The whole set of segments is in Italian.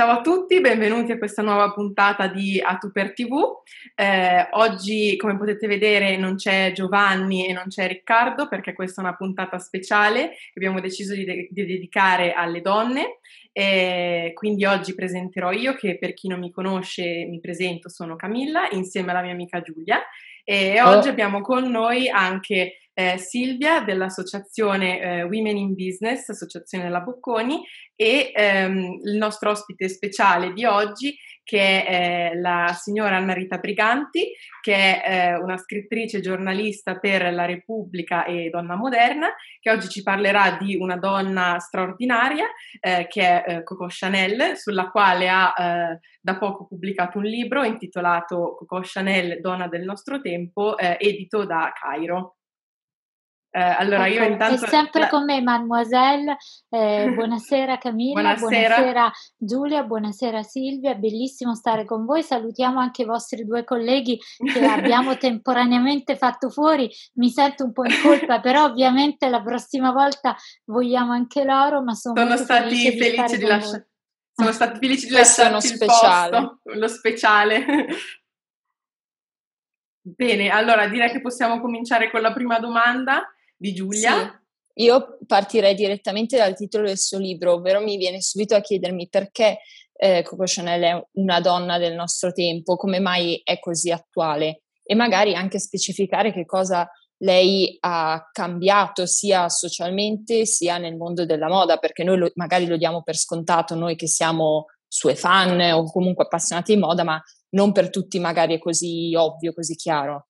Ciao a tutti, benvenuti a questa nuova puntata di A Tu per TV. Eh, oggi, come potete vedere, non c'è Giovanni e non c'è Riccardo perché questa è una puntata speciale che abbiamo deciso di, de- di dedicare alle donne. Eh, quindi oggi presenterò io, che per chi non mi conosce mi presento, sono Camilla, insieme alla mia amica Giulia. E oggi oh. abbiamo con noi anche eh, Silvia dell'associazione eh, Women in Business, associazione della Bocconi, e ehm, il nostro ospite speciale di oggi che è eh, la signora Anna Rita Briganti, che è eh, una scrittrice giornalista per La Repubblica e Donna Moderna, che oggi ci parlerà di una donna straordinaria eh, che è eh, Coco Chanel, sulla quale ha da poco pubblicato un libro intitolato Coco Chanel, donna del nostro tempo, edito da Cairo. Eh, allora ecco, io intanto... È sempre la... con me Mademoiselle, eh, buonasera Camilla, buonasera. buonasera. Giulia, buonasera Silvia, bellissimo stare con voi, salutiamo anche i vostri due colleghi che abbiamo temporaneamente fatto fuori, mi sento un po' in colpa, però ovviamente la prossima volta vogliamo anche loro, ma sono, sono stati felici, felici di, lasciare... Sono stati felici di lasciare lo speciale. Posto, lo speciale. Bene, allora direi che possiamo cominciare con la prima domanda di Giulia. Sì, io partirei direttamente dal titolo del suo libro, ovvero mi viene subito a chiedermi perché eh, Coco Chanel è una donna del nostro tempo, come mai è così attuale e magari anche specificare che cosa lei ha cambiato sia socialmente sia nel mondo della moda, perché noi lo, magari lo diamo per scontato, noi che siamo sue fan o comunque appassionati di moda, ma non per tutti magari è così ovvio, così chiaro.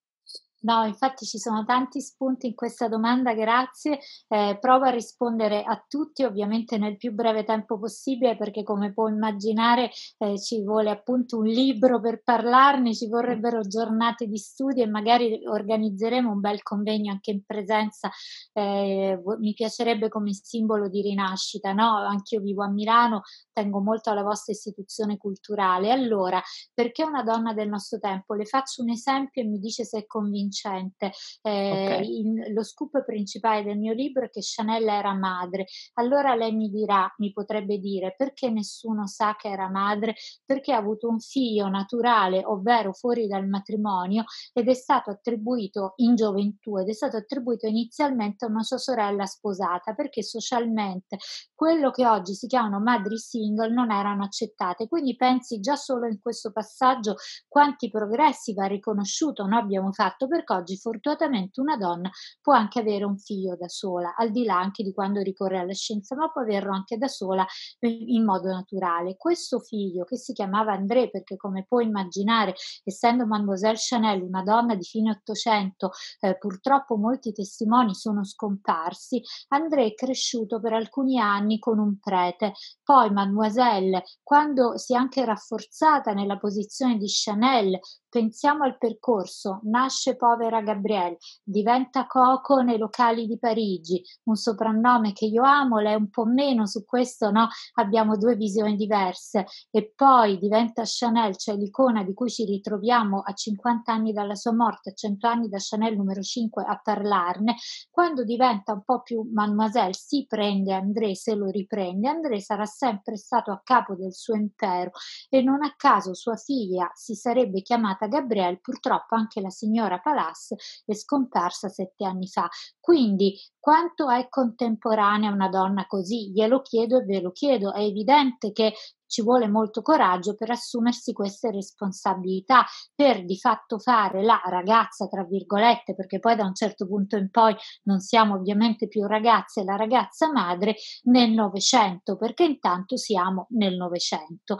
No, infatti ci sono tanti spunti in questa domanda, grazie. Eh, provo a rispondere a tutti, ovviamente nel più breve tempo possibile, perché come può immaginare eh, ci vuole appunto un libro per parlarne, ci vorrebbero giornate di studio e magari organizzeremo un bel convegno anche in presenza. Eh, mi piacerebbe come simbolo di rinascita, no? Anche io vivo a Milano, tengo molto alla vostra istituzione culturale. Allora, perché una donna del nostro tempo? Le faccio un esempio e mi dice se è convinta vincente. Eh, okay. in, lo scoop principale del mio libro è che Chanel era madre. Allora lei mi dirà, mi potrebbe dire, perché nessuno sa che era madre? Perché ha avuto un figlio naturale, ovvero fuori dal matrimonio, ed è stato attribuito in gioventù ed è stato attribuito inizialmente a una sua sorella sposata, perché socialmente quello che oggi si chiamano madri single non erano accettate. Quindi pensi già solo in questo passaggio quanti progressi va riconosciuto noi abbiamo fatto per perché oggi fortunatamente una donna può anche avere un figlio da sola, al di là anche di quando ricorre alla scienza, ma può averlo anche da sola in modo naturale. Questo figlio, che si chiamava André, perché come puoi immaginare, essendo Mademoiselle Chanel una donna di fine Ottocento, eh, purtroppo molti testimoni sono scomparsi, André è cresciuto per alcuni anni con un prete. Poi Mademoiselle, quando si è anche rafforzata nella posizione di Chanel, pensiamo al percorso, nasce povera Gabrielle, diventa Coco nei locali di Parigi, un soprannome che io amo, lei un po' meno, su questo no, abbiamo due visioni diverse. E poi diventa Chanel, cioè l'icona di cui ci ritroviamo a 50 anni dalla sua morte, a 100 anni da Chanel numero 5 a parlarne, quando diventa un po' più mademoiselle si prende André, se lo riprende, André sarà sempre stato a capo del suo impero e non a caso sua figlia si sarebbe chiamata Gabrielle, purtroppo anche la signora Palace è scomparsa sette anni fa. Quindi quanto è contemporanea una donna così? Glielo chiedo e ve lo chiedo. È evidente che ci vuole molto coraggio per assumersi queste responsabilità, per di fatto fare la ragazza, tra virgolette, perché poi da un certo punto in poi non siamo ovviamente più ragazze, la ragazza madre nel Novecento, perché intanto siamo nel Novecento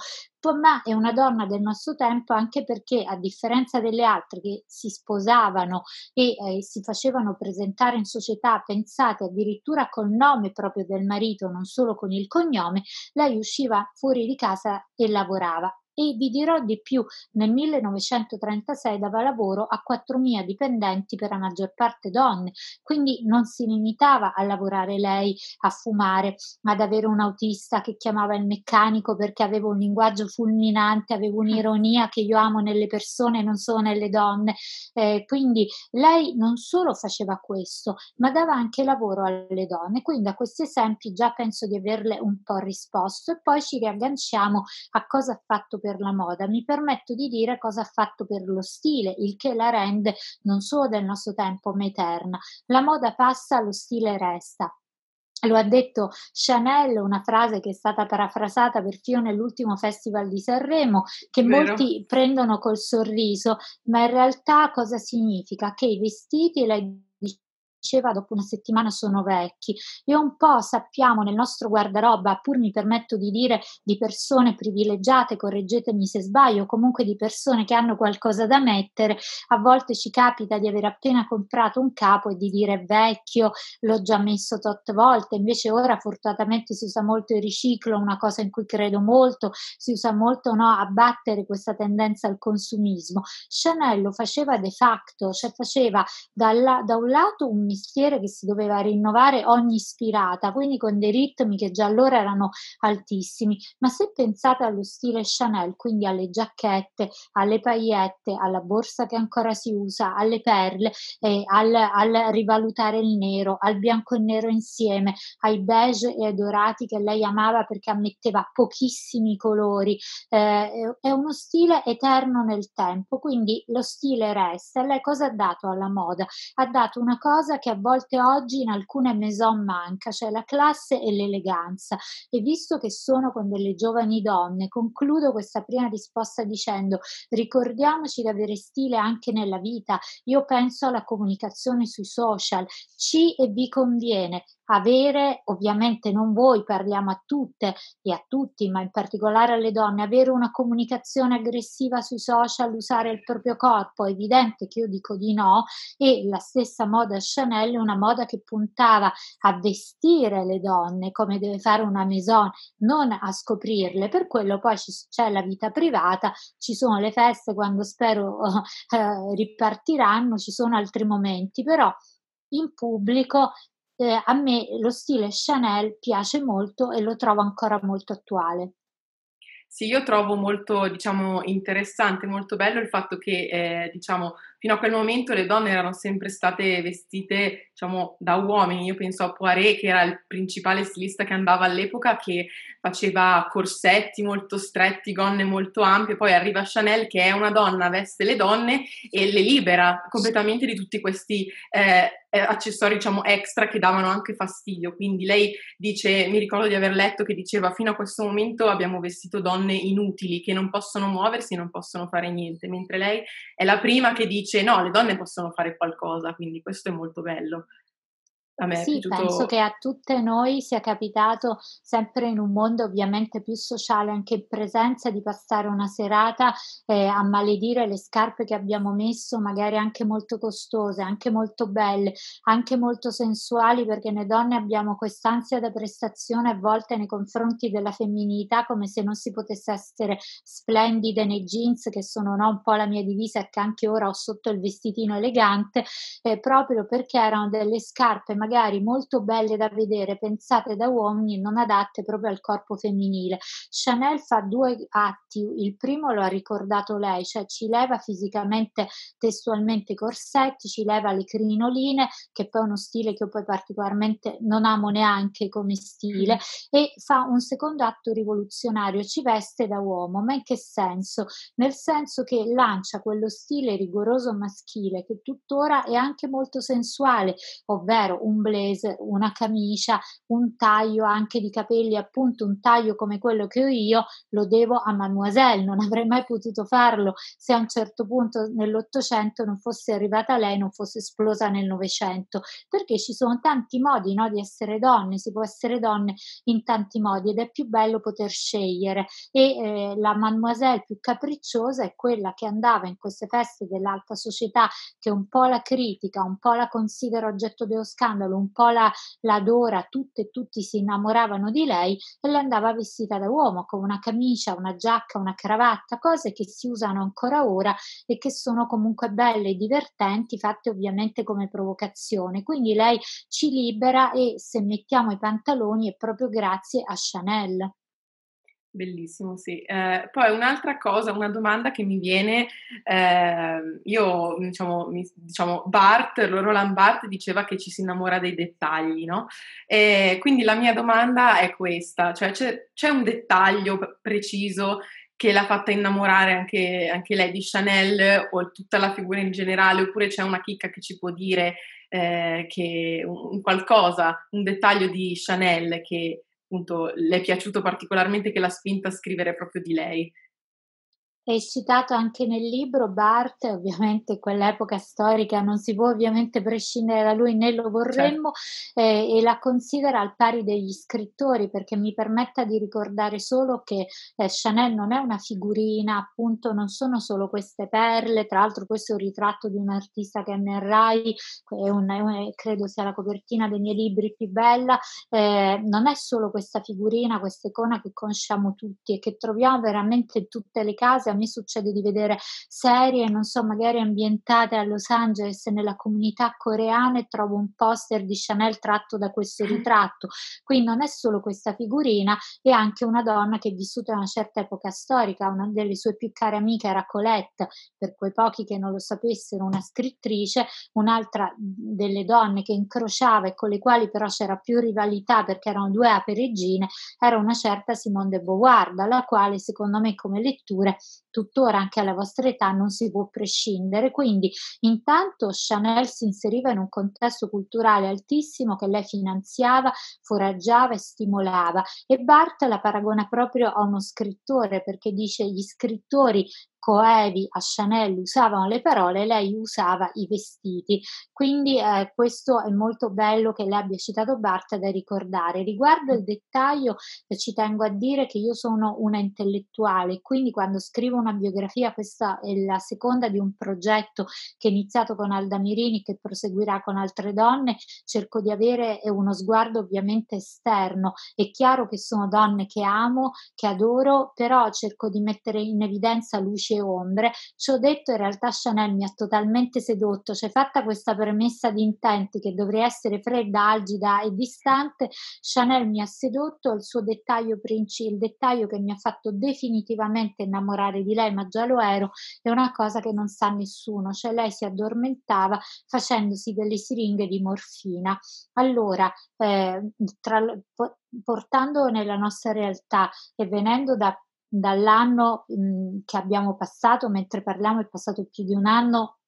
ma è una donna del nostro tempo anche perché a differenza delle altre che si sposavano e eh, si facevano presentare in società pensate addirittura col nome proprio del marito, non solo con il cognome, lei usciva fuori di casa e lavorava e vi dirò di più, nel 1936 dava lavoro a 4.000 dipendenti per la maggior parte donne, quindi non si limitava a lavorare lei, a fumare, ad avere un autista che chiamava il meccanico perché aveva un linguaggio fulminante, aveva un'ironia che io amo nelle persone, non solo nelle donne. Eh, quindi lei non solo faceva questo, ma dava anche lavoro alle donne. Quindi a questi esempi già penso di averle un po' risposto e poi ci riagganciamo a cosa ha fatto per la moda. Mi permetto di dire cosa ha fatto per lo stile, il che la rende non solo del nostro tempo ma eterna. La moda passa, lo stile resta. Lo ha detto Chanel, una frase che è stata parafrasata perfino nell'ultimo festival di Sanremo, che Vero. molti prendono col sorriso, ma in realtà cosa significa? Che i vestiti, lei diceva dopo una settimana sono vecchi e un po' sappiamo nel nostro guardaroba, pur mi permetto di dire di persone privilegiate, correggetemi se sbaglio, comunque di persone che hanno qualcosa da mettere, a volte ci capita di aver appena comprato un capo e di dire vecchio, l'ho già messo tot volte, invece ora fortunatamente si usa molto il riciclo, una cosa in cui credo molto, si usa molto no, abbattere questa tendenza al consumismo. Chanel lo faceva de facto, cioè faceva dalla, da un lato un mestiere che si doveva rinnovare ogni ispirata, quindi con dei ritmi che già allora erano altissimi. Ma se pensate allo stile Chanel, quindi alle giacchette, alle paillette, alla borsa che ancora si usa, alle perle, eh, al, al rivalutare il nero, al bianco e nero insieme, ai beige e ai dorati che lei amava perché ammetteva pochissimi colori, eh, è uno stile eterno nel tempo, quindi lo stile resta. Lei cosa ha dato alla moda? Ha dato una cosa che a volte oggi in alcune maison manca, cioè la classe e l'eleganza. E visto che sono con delle giovani donne, concludo questa prima risposta dicendo ricordiamoci di avere stile anche nella vita. Io penso alla comunicazione sui social, ci e vi conviene avere, ovviamente non voi, parliamo a tutte e a tutti, ma in particolare alle donne, avere una comunicazione aggressiva sui social, usare il proprio corpo, è evidente che io dico di no e la stessa moda Chanel è una moda che puntava a vestire le donne come deve fare una maison, non a scoprirle, per quello poi c'è la vita privata, ci sono le feste quando spero eh, ripartiranno, ci sono altri momenti, però in pubblico eh, a me lo stile Chanel piace molto e lo trovo ancora molto attuale. Sì, io trovo molto, diciamo, interessante, molto bello il fatto che, eh, diciamo, fino a quel momento le donne erano sempre state vestite, diciamo, da uomini. Io penso a Poiré, che era il principale stilista che andava all'epoca, che faceva corsetti molto stretti, gonne molto ampie. Poi arriva Chanel, che è una donna, veste le donne e le libera completamente di tutti questi eh, eh, accessori, diciamo, extra che davano anche fastidio. Quindi lei dice, mi ricordo di aver letto che diceva, fino a questo momento abbiamo vestito donne inutili, che non possono muoversi, non possono fare niente, mentre lei è la prima che dice dice no, le donne possono fare qualcosa, quindi questo è molto bello. A me sì, piaciuto... penso che a tutte noi sia capitato sempre in un mondo ovviamente più sociale, anche in presenza, di passare una serata eh, a maledire le scarpe che abbiamo messo, magari anche molto costose, anche molto belle, anche molto sensuali, perché noi donne abbiamo quest'ansia da prestazione a volte nei confronti della femminilità, come se non si potesse essere splendide nei jeans, che sono no, un po' la mia divisa e che anche ora ho sotto il vestitino elegante, eh, proprio perché erano delle scarpe magari magari molto belle da vedere, pensate da uomini e non adatte proprio al corpo femminile. Chanel fa due atti, il primo lo ha ricordato lei, cioè ci leva fisicamente, testualmente i corsetti, ci leva le crinoline, che poi è uno stile che io poi particolarmente non amo neanche come stile, e fa un secondo atto rivoluzionario, ci veste da uomo, ma in che senso? Nel senso che lancia quello stile rigoroso maschile che tuttora è anche molto sensuale, ovvero un blazer, una camicia, un taglio anche di capelli, appunto un taglio come quello che ho io, lo devo a Mademoiselle, non avrei mai potuto farlo. Se a un certo punto nell'Ottocento non fosse arrivata lei, non fosse esplosa nel Novecento, perché ci sono tanti modi no, di essere donne, si può essere donne in tanti modi ed è più bello poter scegliere. E eh, la Mademoiselle più capricciosa è quella che andava in queste feste dell'alta società che un po' la critica, un po' la considera oggetto dello scandalo, scandalo, un po' la, la Dora, tutte e tutti si innamoravano di lei e lei andava vestita da uomo con una camicia, una giacca, una cravatta, cose che si usano ancora ora e che sono comunque belle e divertenti, fatte ovviamente come provocazione. Quindi lei ci libera e se mettiamo i pantaloni è proprio grazie a Chanel. Bellissimo, sì. Eh, poi un'altra cosa, una domanda che mi viene, eh, io diciamo, mi, diciamo Bart, Roland Bart diceva che ci si innamora dei dettagli, no? E quindi la mia domanda è questa, cioè c'è, c'è un dettaglio preciso che l'ha fatta innamorare anche, anche, lei di Chanel o tutta la figura in generale, oppure c'è una chicca che ci può dire eh, che un, qualcosa, un dettaglio di Chanel che appunto le è piaciuto particolarmente che l'ha spinta a scrivere proprio di lei. È citato anche nel libro Bart, ovviamente quell'epoca storica non si può ovviamente prescindere da lui né lo vorremmo certo. eh, e la considera al pari degli scrittori perché mi permetta di ricordare solo che eh, Chanel non è una figurina, appunto non sono solo queste perle, tra l'altro questo è un ritratto di un artista che è nel Rai, è un, è un, credo sia la copertina dei miei libri più bella, eh, non è solo questa figurina, questa icona che conosciamo tutti e che troviamo veramente in tutte le case a me succede di vedere serie, non so, magari ambientate a Los Angeles nella comunità coreana e trovo un poster di Chanel tratto da questo ritratto. Quindi non è solo questa figurina, è anche una donna che è vissuta in una certa epoca storica, una delle sue più care amiche era Colette, per quei pochi che non lo sapessero, una scrittrice, un'altra delle donne che incrociava e con le quali però c'era più rivalità perché erano due ape regine, era una certa Simone de Beauvoir, dalla quale secondo me come letture tuttora anche alla vostra età non si può prescindere. Quindi intanto Chanel si inseriva in un contesto culturale altissimo che lei finanziava, foraggiava e stimolava e Barth la paragona proprio a uno scrittore perché dice gli scrittori coevi a Chanel usavano le parole, lei usava i vestiti. Quindi eh, questo è molto bello che lei abbia citato Bartha da ricordare. Riguardo il dettaglio, eh, ci tengo a dire che io sono una intellettuale, quindi quando scrivo una biografia, questa è la seconda di un progetto che è iniziato con Alda Mirini, che proseguirà con altre donne, cerco di avere uno sguardo ovviamente esterno. È chiaro che sono donne che amo, che adoro, però cerco di mettere in evidenza luci luci e ombre. Ci ho detto in realtà Chanel mi ha totalmente sedotto, c'è fatta questa premessa di intenti che dovrei essere fredda, algida e distante. Chanel mi ha sedotto, il suo dettaglio principale, il dettaglio che mi ha fatto definitivamente innamorare di lei, ma già lo ero, è una cosa che non sa nessuno, cioè lei si addormentava facendosi delle siringhe di morfina. Allora, eh, tra, portando nella nostra realtà e venendo da dall'anno mh, che abbiamo passato, mentre parliamo è passato più di un anno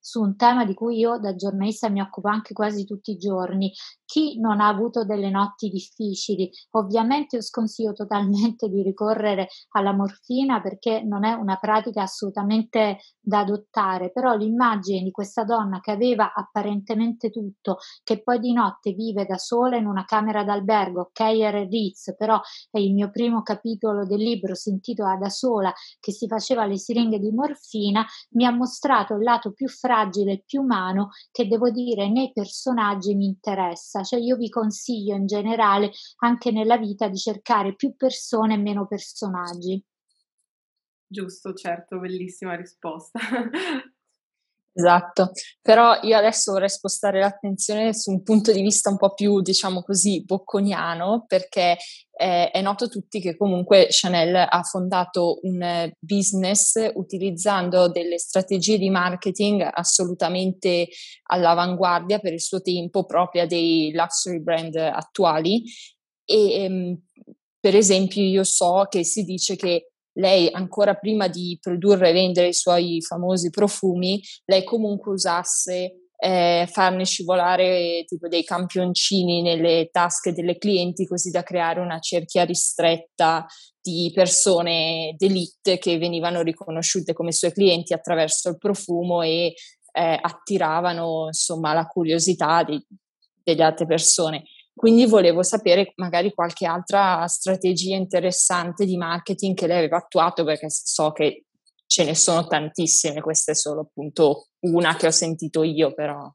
su un tema di cui io da giornalista mi occupo anche quasi tutti i giorni. Chi non ha avuto delle notti difficili? Ovviamente io sconsiglio totalmente di ricorrere alla morfina perché non è una pratica assolutamente da adottare, però l'immagine di questa donna che aveva apparentemente tutto, che poi di notte vive da sola in una camera d'albergo, e Ritz, però è il mio primo capitolo del libro, si intitola Da sola, che si faceva le siringhe di morfina, mi ha mostrato lato più fragile più umano che devo dire nei personaggi mi interessa, cioè io vi consiglio in generale anche nella vita di cercare più persone e meno personaggi. Giusto, certo, bellissima risposta. Esatto, però io adesso vorrei spostare l'attenzione su un punto di vista un po' più, diciamo così, bocconiano, perché eh, è noto a tutti che comunque Chanel ha fondato un business utilizzando delle strategie di marketing assolutamente all'avanguardia per il suo tempo, propria dei luxury brand attuali. E ehm, per esempio io so che si dice che lei ancora prima di produrre e vendere i suoi famosi profumi, lei comunque usasse eh, farne scivolare tipo dei campioncini nelle tasche delle clienti così da creare una cerchia ristretta di persone d'elite che venivano riconosciute come sue clienti attraverso il profumo e eh, attiravano insomma la curiosità di, delle altre persone. Quindi volevo sapere magari qualche altra strategia interessante di marketing che lei aveva attuato, perché so che ce ne sono tantissime, questa è solo appunto una che ho sentito io, però.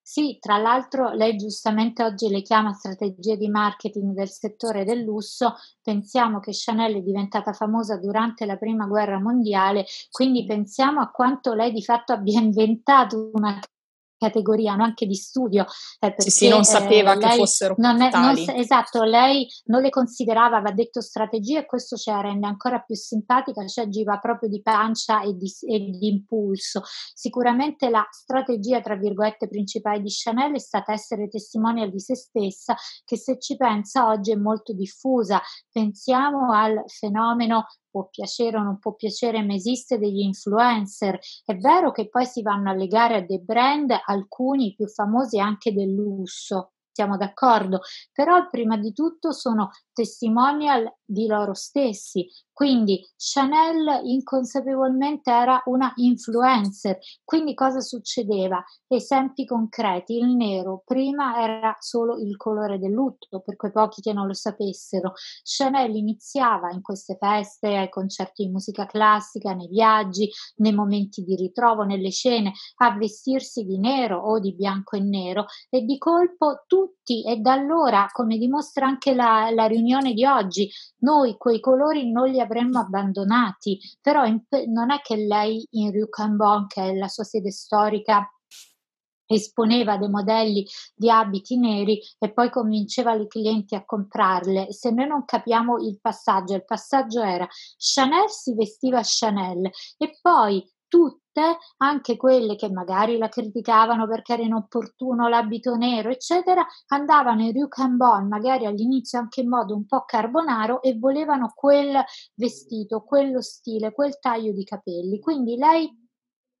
Sì, tra l'altro lei giustamente oggi le chiama strategie di marketing del settore del lusso, pensiamo che Chanel è diventata famosa durante la prima guerra mondiale, quindi pensiamo a quanto lei di fatto abbia inventato una categoria no? anche di studio. Eh, perché, sì, sì, non sapeva eh, che fossero non è, non, esatto, lei non le considerava, va detto, strategia e questo ce la rende ancora più simpatica, cioè agiva proprio di pancia e di, e di impulso. Sicuramente la strategia, tra virgolette, principale di Chanel è stata essere testimonial di se stessa, che se ci pensa oggi è molto diffusa. Pensiamo al fenomeno può piacere o non può piacere, ma esiste degli influencer. È vero che poi si vanno a legare a dei brand, alcuni più famosi anche del lusso, siamo d'accordo, però prima di tutto sono testimonial di loro stessi. Quindi Chanel inconsapevolmente era una influencer. Quindi cosa succedeva? Esempi concreti. Il nero prima era solo il colore del lutto, per quei pochi che non lo sapessero. Chanel iniziava in queste feste, ai concerti di musica classica, nei viaggi, nei momenti di ritrovo, nelle scene, a vestirsi di nero o di bianco e nero e di colpo tutti e da allora, come dimostra anche la, la riunione di oggi, noi quei colori non li avremmo abbandonati, però in, non è che lei in Rue Cambon, che è la sua sede storica, esponeva dei modelli di abiti neri e poi convinceva i clienti a comprarle. Se noi non capiamo il passaggio, il passaggio era Chanel si vestiva Chanel e poi tutte, anche quelle che magari la criticavano perché era inopportuno l'abito nero, eccetera, andavano in Rue Cambon, magari all'inizio anche in modo un po' carbonaro e volevano quel vestito, quello stile, quel taglio di capelli. Quindi lei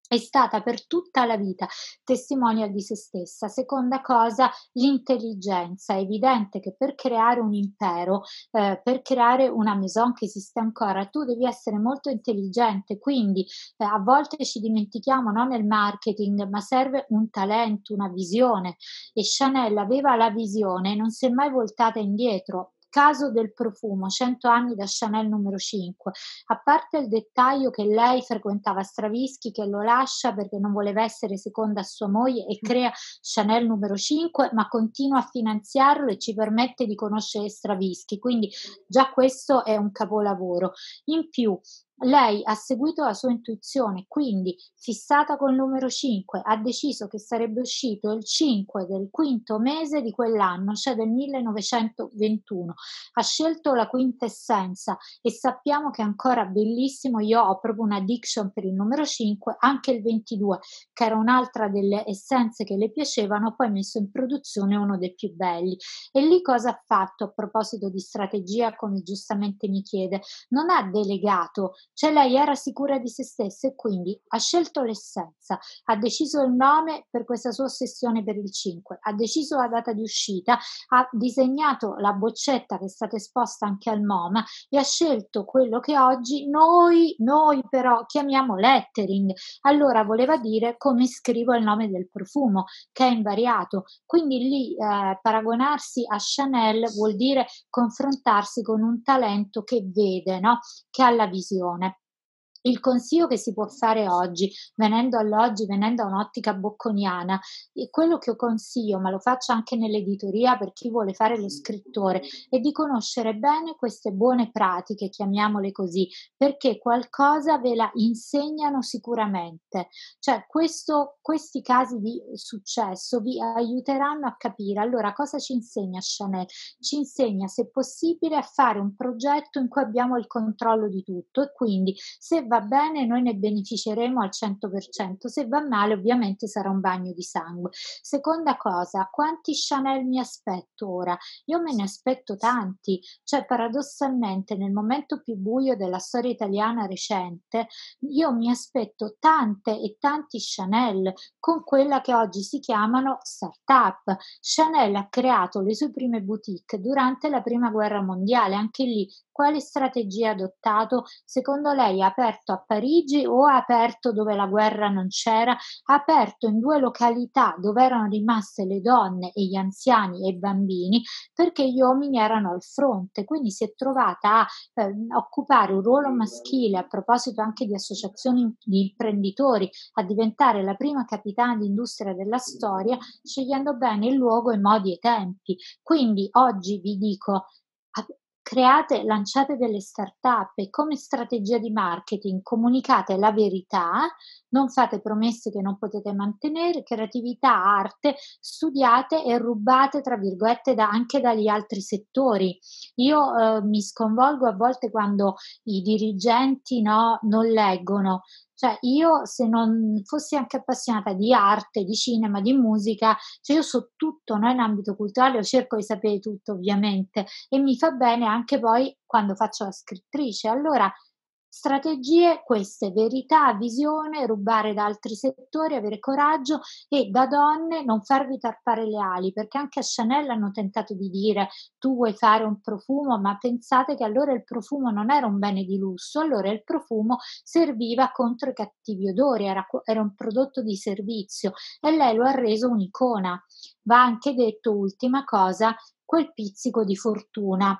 è stata per tutta la vita testimonial di se stessa. Seconda cosa, l'intelligenza. È evidente che per creare un impero, eh, per creare una maison che esiste ancora, tu devi essere molto intelligente. Quindi eh, a volte ci dimentichiamo non nel marketing, ma serve un talento, una visione. E Chanel aveva la visione, non si è mai voltata indietro caso del profumo, 100 anni da Chanel numero 5. A parte il dettaglio che lei frequentava Stravinsky, che lo lascia perché non voleva essere seconda a sua moglie e crea Chanel numero 5, ma continua a finanziarlo e ci permette di conoscere Stravinsky. Quindi già questo è un capolavoro. In più, lei ha seguito la sua intuizione, quindi fissata col numero 5, ha deciso che sarebbe uscito il 5 del quinto mese di quell'anno, cioè del 1921. Ha scelto la quintessenza e sappiamo che è ancora bellissimo. Io ho proprio una diction per il numero 5, anche il 22, che era un'altra delle essenze che le piacevano, poi messo in produzione uno dei più belli. E lì cosa ha fatto a proposito di strategia, come giustamente mi chiede? Non ha delegato cioè lei era sicura di se stessa e quindi ha scelto l'essenza, ha deciso il nome per questa sua ossessione per il 5, ha deciso la data di uscita, ha disegnato la boccetta che è stata esposta anche al MoMA e ha scelto quello che oggi noi, noi però chiamiamo lettering. Allora voleva dire come scrivo il nome del profumo, che è invariato. Quindi lì eh, paragonarsi a Chanel vuol dire confrontarsi con un talento che vede, no? che ha la visione. Il consiglio che si può fare oggi, venendo all'oggi, venendo a un'ottica bocconiana, è quello che io consiglio, ma lo faccio anche nell'editoria per chi vuole fare lo scrittore, è di conoscere bene queste buone pratiche, chiamiamole così, perché qualcosa ve la insegnano sicuramente. Cioè, questo, questi casi di successo vi aiuteranno a capire. Allora, cosa ci insegna Chanel? Ci insegna, se possibile, a fare un progetto in cui abbiamo il controllo di tutto e quindi se va bene noi ne beneficeremo al 100%, se va male ovviamente sarà un bagno di sangue. Seconda cosa, quanti Chanel mi aspetto ora? Io me ne aspetto tanti, cioè paradossalmente nel momento più buio della storia italiana recente, io mi aspetto tante e tanti Chanel con quella che oggi si chiamano start-up. Chanel ha creato le sue prime boutique durante la prima guerra mondiale, anche lì quale strategia ha adottato? Secondo lei ha aperto a Parigi o ha aperto dove la guerra non c'era? Ha aperto in due località dove erano rimaste le donne e gli anziani e i bambini perché gli uomini erano al fronte, quindi si è trovata a eh, occupare un ruolo maschile a proposito anche di associazioni di imprenditori, a diventare la prima capitana d'industria della storia, scegliendo bene il luogo, i modi e i tempi. Quindi oggi vi dico, create, lanciate delle start-up e come strategia di marketing comunicate la verità, non fate promesse che non potete mantenere, creatività, arte, studiate e rubate, tra virgolette, da, anche dagli altri settori. Io eh, mi sconvolgo a volte quando i dirigenti no, non leggono. Cioè, io se non fossi anche appassionata di arte, di cinema, di musica, cioè io so tutto no? in ambito culturale, io cerco di sapere tutto ovviamente e mi fa bene anche poi quando faccio la scrittrice. Allora, Strategie queste, verità, visione, rubare da altri settori, avere coraggio e da donne non farvi tarpare le ali, perché anche a Chanel hanno tentato di dire tu vuoi fare un profumo, ma pensate che allora il profumo non era un bene di lusso, allora il profumo serviva contro i cattivi odori, era, era un prodotto di servizio e lei lo ha reso un'icona. Va anche detto, ultima cosa, quel pizzico di fortuna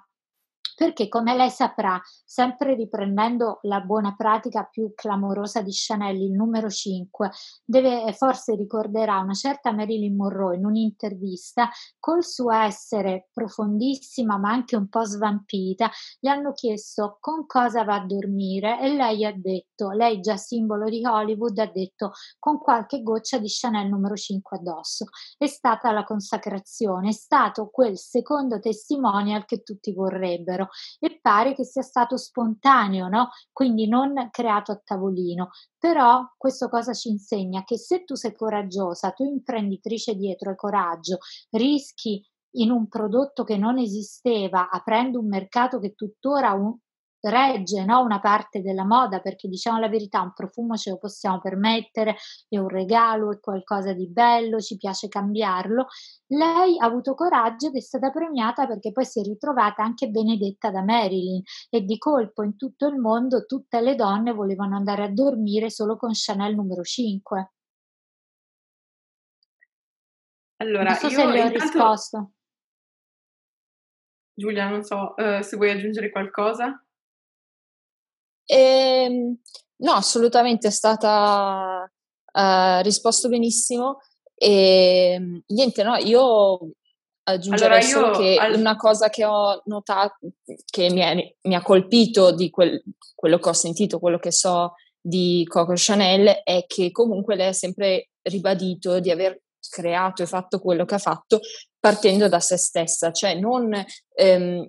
perché come lei saprà, sempre riprendendo la buona pratica più clamorosa di Chanel, il numero 5, deve, forse ricorderà una certa Marilyn Monroe in un'intervista, col suo essere profondissima ma anche un po' svampita, gli hanno chiesto con cosa va a dormire e lei ha detto, lei già simbolo di Hollywood, ha detto con qualche goccia di Chanel numero 5 addosso. È stata la consacrazione, è stato quel secondo testimonial che tutti vorrebbero e pare che sia stato spontaneo, no? quindi non creato a tavolino. Però questo cosa ci insegna? Che se tu sei coraggiosa, tu imprenditrice dietro hai coraggio, rischi in un prodotto che non esisteva, aprendo un mercato che tuttora un, regge no? una parte della moda perché diciamo la verità un profumo ce lo possiamo permettere è un regalo è qualcosa di bello ci piace cambiarlo lei ha avuto coraggio ed è stata premiata perché poi si è ritrovata anche benedetta da Marilyn e di colpo in tutto il mondo tutte le donne volevano andare a dormire solo con Chanel numero 5 allora non so se le ho intanto... risposto Giulia, non so uh, se vuoi aggiungere qualcosa. E, ehm, no, assolutamente è stata uh, risposto benissimo. E ehm, niente, no, io aggiungerei allora solo che al... una cosa che ho notato, che mi, è, mi ha colpito di quel, quello che ho sentito, quello che so di Coco Chanel, è che comunque lei ha sempre ribadito di aver creato e fatto quello che ha fatto partendo da se stessa, cioè non ehm,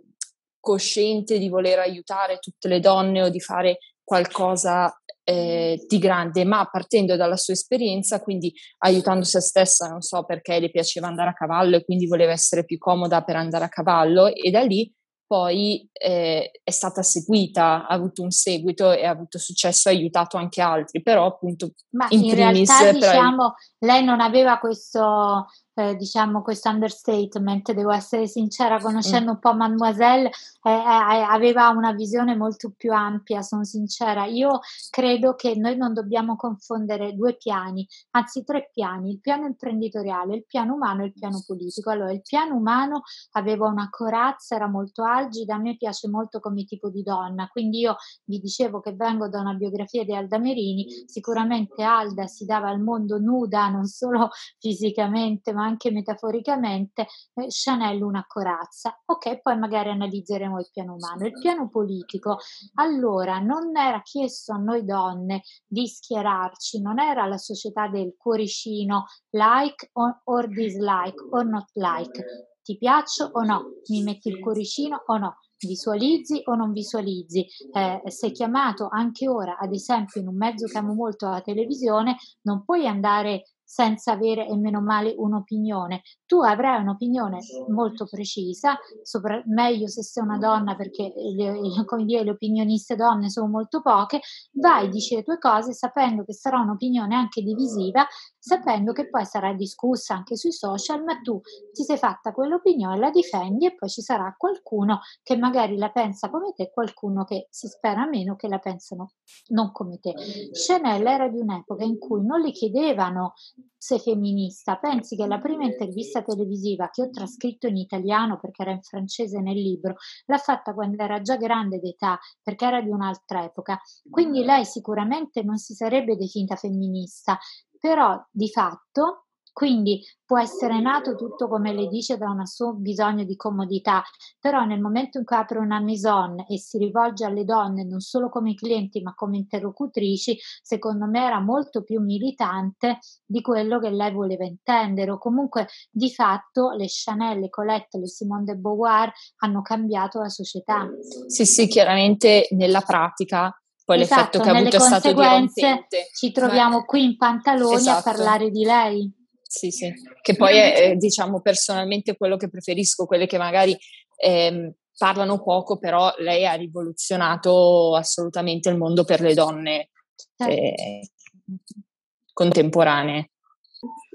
cosciente di voler aiutare tutte le donne o di fare qualcosa eh, di grande, ma partendo dalla sua esperienza, quindi aiutando se stessa, non so perché le piaceva andare a cavallo e quindi voleva essere più comoda per andare a cavallo e da lì poi eh, è stata seguita, ha avuto un seguito e ha avuto successo, ha aiutato anche altri, però appunto Ma in, in realtà diciamo, lei non aveva questo eh, diciamo questo understatement, devo essere sincera, conoscendo un po' Mademoiselle, eh, eh, aveva una visione molto più ampia, sono sincera. Io credo che noi non dobbiamo confondere due piani, anzi tre piani, il piano imprenditoriale, il piano umano e il piano politico. Allora, il piano umano aveva una corazza, era molto algida, a me piace molto come tipo di donna, quindi io vi dicevo che vengo da una biografia di Alda Merini, sicuramente Alda si dava al mondo nuda, non solo fisicamente, ma anche metaforicamente, eh, Chanel una corazza. Ok, poi magari analizzeremo il piano umano. Il piano politico, allora, non era chiesto a noi donne di schierarci, non era la società del cuoricino like or, or dislike or not like. Ti piaccio o no? Mi metti il cuoricino o no? visualizzi o non visualizzi. Eh, sei chiamato anche ora, ad esempio, in un mezzo che amo molto la televisione, non puoi andare senza avere e meno male un'opinione. Tu avrai un'opinione molto precisa, sopra, meglio se sei una donna perché le, come dire, le opinioniste donne sono molto poche, vai, dici le tue cose sapendo che sarà un'opinione anche divisiva, sapendo che poi sarà discussa anche sui social, ma tu ti sei fatta quell'opinione, la difendi e poi ci sarà qualcuno che magari la pensa come te, qualcuno che si spera meno che la pensano non come te. Chanel era di un'epoca in cui non le chiedevano sei femminista. Pensi che la prima intervista televisiva che ho trascritto in italiano perché era in francese nel libro, l'ha fatta quando era già grande d'età perché era di un'altra epoca. Quindi lei sicuramente non si sarebbe definita femminista, però di fatto quindi può essere nato tutto come le dice da un suo bisogno di comodità, però nel momento in cui apre una maison e si rivolge alle donne non solo come clienti ma come interlocutrici, secondo me era molto più militante di quello che lei voleva intendere o comunque di fatto le Chanel, le Colette, le Simone de Beauvoir hanno cambiato la società. Sì, sì, chiaramente nella pratica poi esatto, l'effetto che ha avuto è stato dirompente. Ci troviamo qui in pantaloni esatto. a parlare di lei. Sì, sì, che poi è, diciamo, personalmente quello che preferisco, quelle che magari eh, parlano poco, però lei ha rivoluzionato assolutamente il mondo per le donne certo. eh, contemporanee.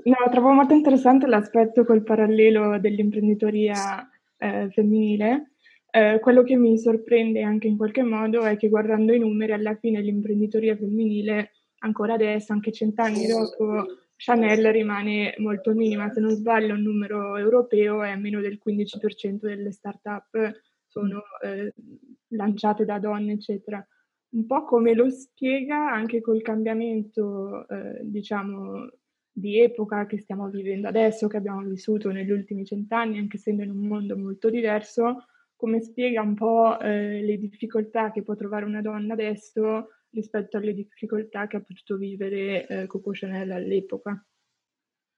No, trovo molto interessante l'aspetto col parallelo dell'imprenditoria eh, femminile. Eh, quello che mi sorprende anche in qualche modo è che guardando i numeri, alla fine l'imprenditoria femminile, ancora adesso, anche cent'anni dopo, Chanel rimane molto minima, se non sbaglio un numero europeo è meno del 15% delle start-up sono eh, lanciate da donne, eccetera. Un po' come lo spiega anche col cambiamento, eh, diciamo, di epoca che stiamo vivendo adesso, che abbiamo vissuto negli ultimi cent'anni, anche essendo in un mondo molto diverso, come spiega un po' eh, le difficoltà che può trovare una donna adesso rispetto alle difficoltà che ha potuto vivere eh, Coco Chanel all'epoca.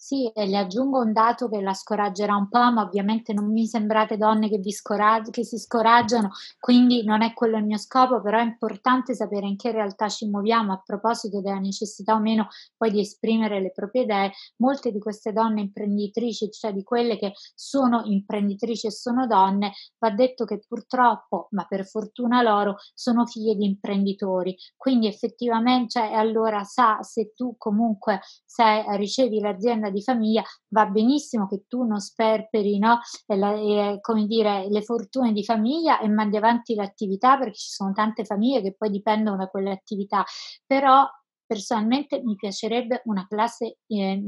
Sì, e le aggiungo un dato che la scoraggerà un po', ma ovviamente non mi sembrate donne che, scoraggi- che si scoraggiano, quindi non è quello il mio scopo, però è importante sapere in che realtà ci muoviamo a proposito della necessità o meno poi di esprimere le proprie idee. Molte di queste donne imprenditrici, cioè di quelle che sono imprenditrici e sono donne, va detto che purtroppo, ma per fortuna loro, sono figlie di imprenditori. Quindi effettivamente, cioè, allora sa se tu comunque se ricevi l'azienda famiglia, va benissimo che tu non sperperi no, la, eh, dire, le fortune di famiglia e mandi avanti l'attività perché ci sono tante famiglie che poi dipendono da quelle attività, però Personalmente mi piacerebbe una classe eh,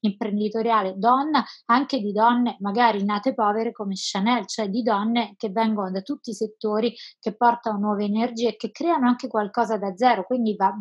imprenditoriale donna, anche di donne magari nate povere come Chanel, cioè di donne che vengono da tutti i settori, che portano nuove energie, che creano anche qualcosa da zero. Quindi va,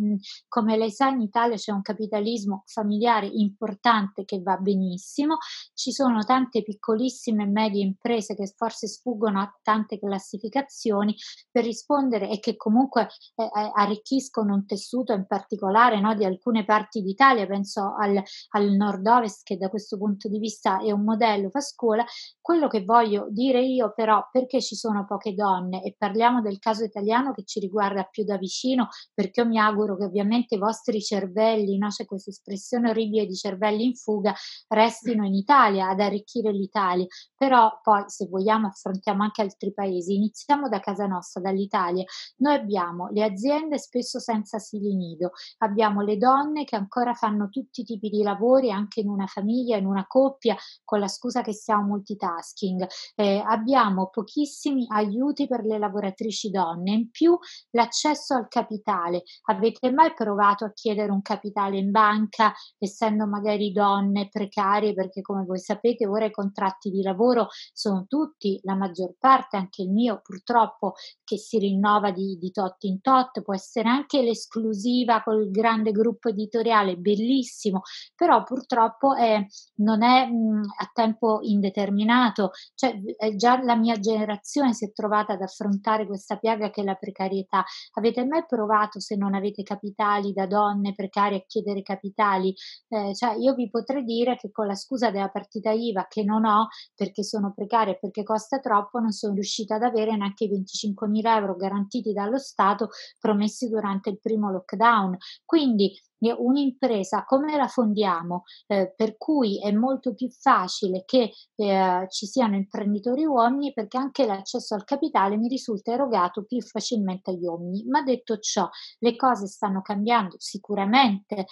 come lei sa in Italia c'è un capitalismo familiare importante che va benissimo, ci sono tante piccolissime e medie imprese che forse sfuggono a tante classificazioni per rispondere e che comunque eh, eh arricchiscono un tessuto in particolare particolare no, di alcune parti d'Italia, penso al, al nord-ovest che da questo punto di vista è un modello, fa scuola, quello che voglio dire io però perché ci sono poche donne? E parliamo del caso italiano che ci riguarda più da vicino perché io mi auguro che ovviamente i vostri cervelli, no, c'è questa espressione orribile di cervelli in fuga, restino in Italia ad arricchire l'Italia, però poi se vogliamo affrontiamo anche altri paesi, iniziamo da casa nostra, dall'Italia, noi abbiamo le aziende spesso senza asili nido, abbiamo le donne che ancora fanno tutti i tipi di lavori anche in una famiglia, in una coppia, con la scusa che siamo multitasking. Eh, abbiamo pochissimi aiuti per le lavoratrici donne, in più l'accesso al capitale. Avete mai provato a chiedere un capitale in banca, essendo magari donne precarie, perché come voi sapete ora i contratti di lavoro sono tutti, la maggior parte, anche il mio purtroppo, che si rinnova di, di tot in tot, può essere anche l'esclusiva col grande gruppo editoriale, bellissimo, però purtroppo è, non è mh, a tempo indeterminato, cioè già la mia generazione si è trovata ad affrontare questa piaga che è la precarietà. Avete mai provato, se non avete capitali da donne precarie, a chiedere capitali? Eh, cioè io vi potrei dire che con la scusa della partita IVA che non ho perché sono precaria e perché costa troppo, non sono riuscita ad avere neanche i 25 mila euro garantiti dallo Stato promessi durante il primo lockdown Quindi un'impresa come la fondiamo, eh, per cui è molto più facile che eh, ci siano imprenditori uomini perché anche l'accesso al capitale mi risulta erogato più facilmente agli uomini. Ma detto ciò, le cose stanno cambiando sicuramente.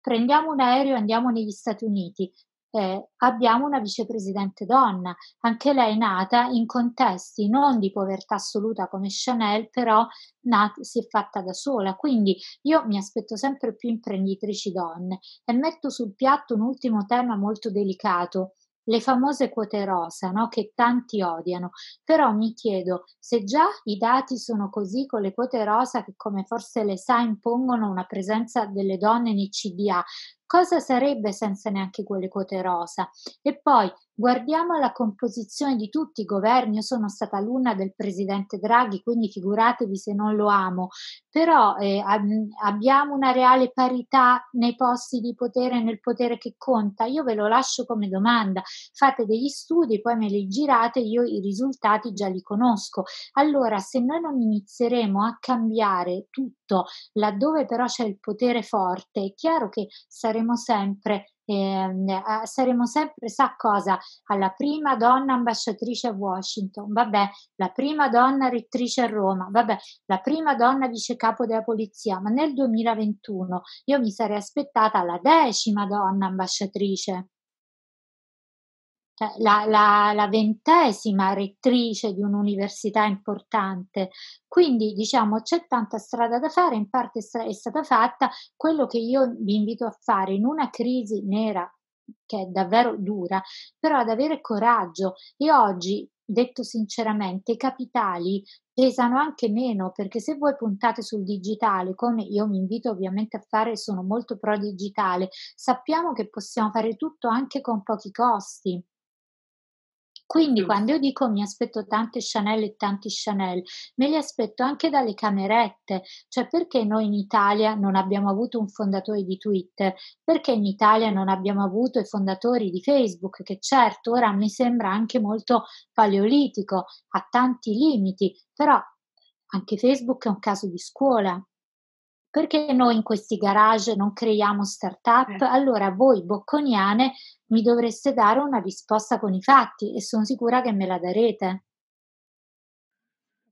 Prendiamo un aereo e andiamo negli Stati Uniti eh, abbiamo una vicepresidente donna, anche lei nata in contesti non di povertà assoluta come Chanel, però nat- si è fatta da sola. Quindi io mi aspetto sempre più imprenditrici donne e metto sul piatto un ultimo tema molto delicato le famose quote rosa, no? che tanti odiano, però mi chiedo se già i dati sono così con le quote rosa che come forse le sa impongono una presenza delle donne nei CDA, cosa sarebbe senza neanche quelle quote rosa? E poi guardiamo la composizione di tutti i governi. Io sono stata alunna del presidente Draghi, quindi figuratevi se non lo amo, però eh, abbiamo una reale parità nei posti di potere, nel potere che conta. Io ve lo lascio come domanda. Fate degli studi, poi me li girate, io i risultati già li conosco. Allora, se noi non inizieremo a cambiare tutto laddove però c'è il potere forte, è chiaro che saremo saremo sempre, eh, saremo sempre, sa cosa? Alla prima donna ambasciatrice a Washington, vabbè, la prima donna rettrice a Roma, vabbè, la prima donna vice capo della polizia, ma nel 2021 io mi sarei aspettata la decima donna ambasciatrice. Cioè, la, la, la, ventesima rettrice di un'università importante. Quindi diciamo c'è tanta strada da fare, in parte è stata fatta. Quello che io vi invito a fare in una crisi nera che è davvero dura, però ad avere coraggio e oggi detto sinceramente, i capitali pesano anche meno perché se voi puntate sul digitale, come io mi invito ovviamente a fare, sono molto pro digitale, sappiamo che possiamo fare tutto anche con pochi costi. Quindi Giusto. quando io dico mi aspetto tante Chanel e tanti Chanel, me li aspetto anche dalle camerette, cioè perché noi in Italia non abbiamo avuto un fondatore di Twitter, perché in Italia non abbiamo avuto i fondatori di Facebook, che certo ora mi sembra anche molto paleolitico, ha tanti limiti, però anche Facebook è un caso di scuola, perché noi in questi garage non creiamo start-up? Eh. Allora voi bocconiane mi dovreste dare una risposta con i fatti e sono sicura che me la darete.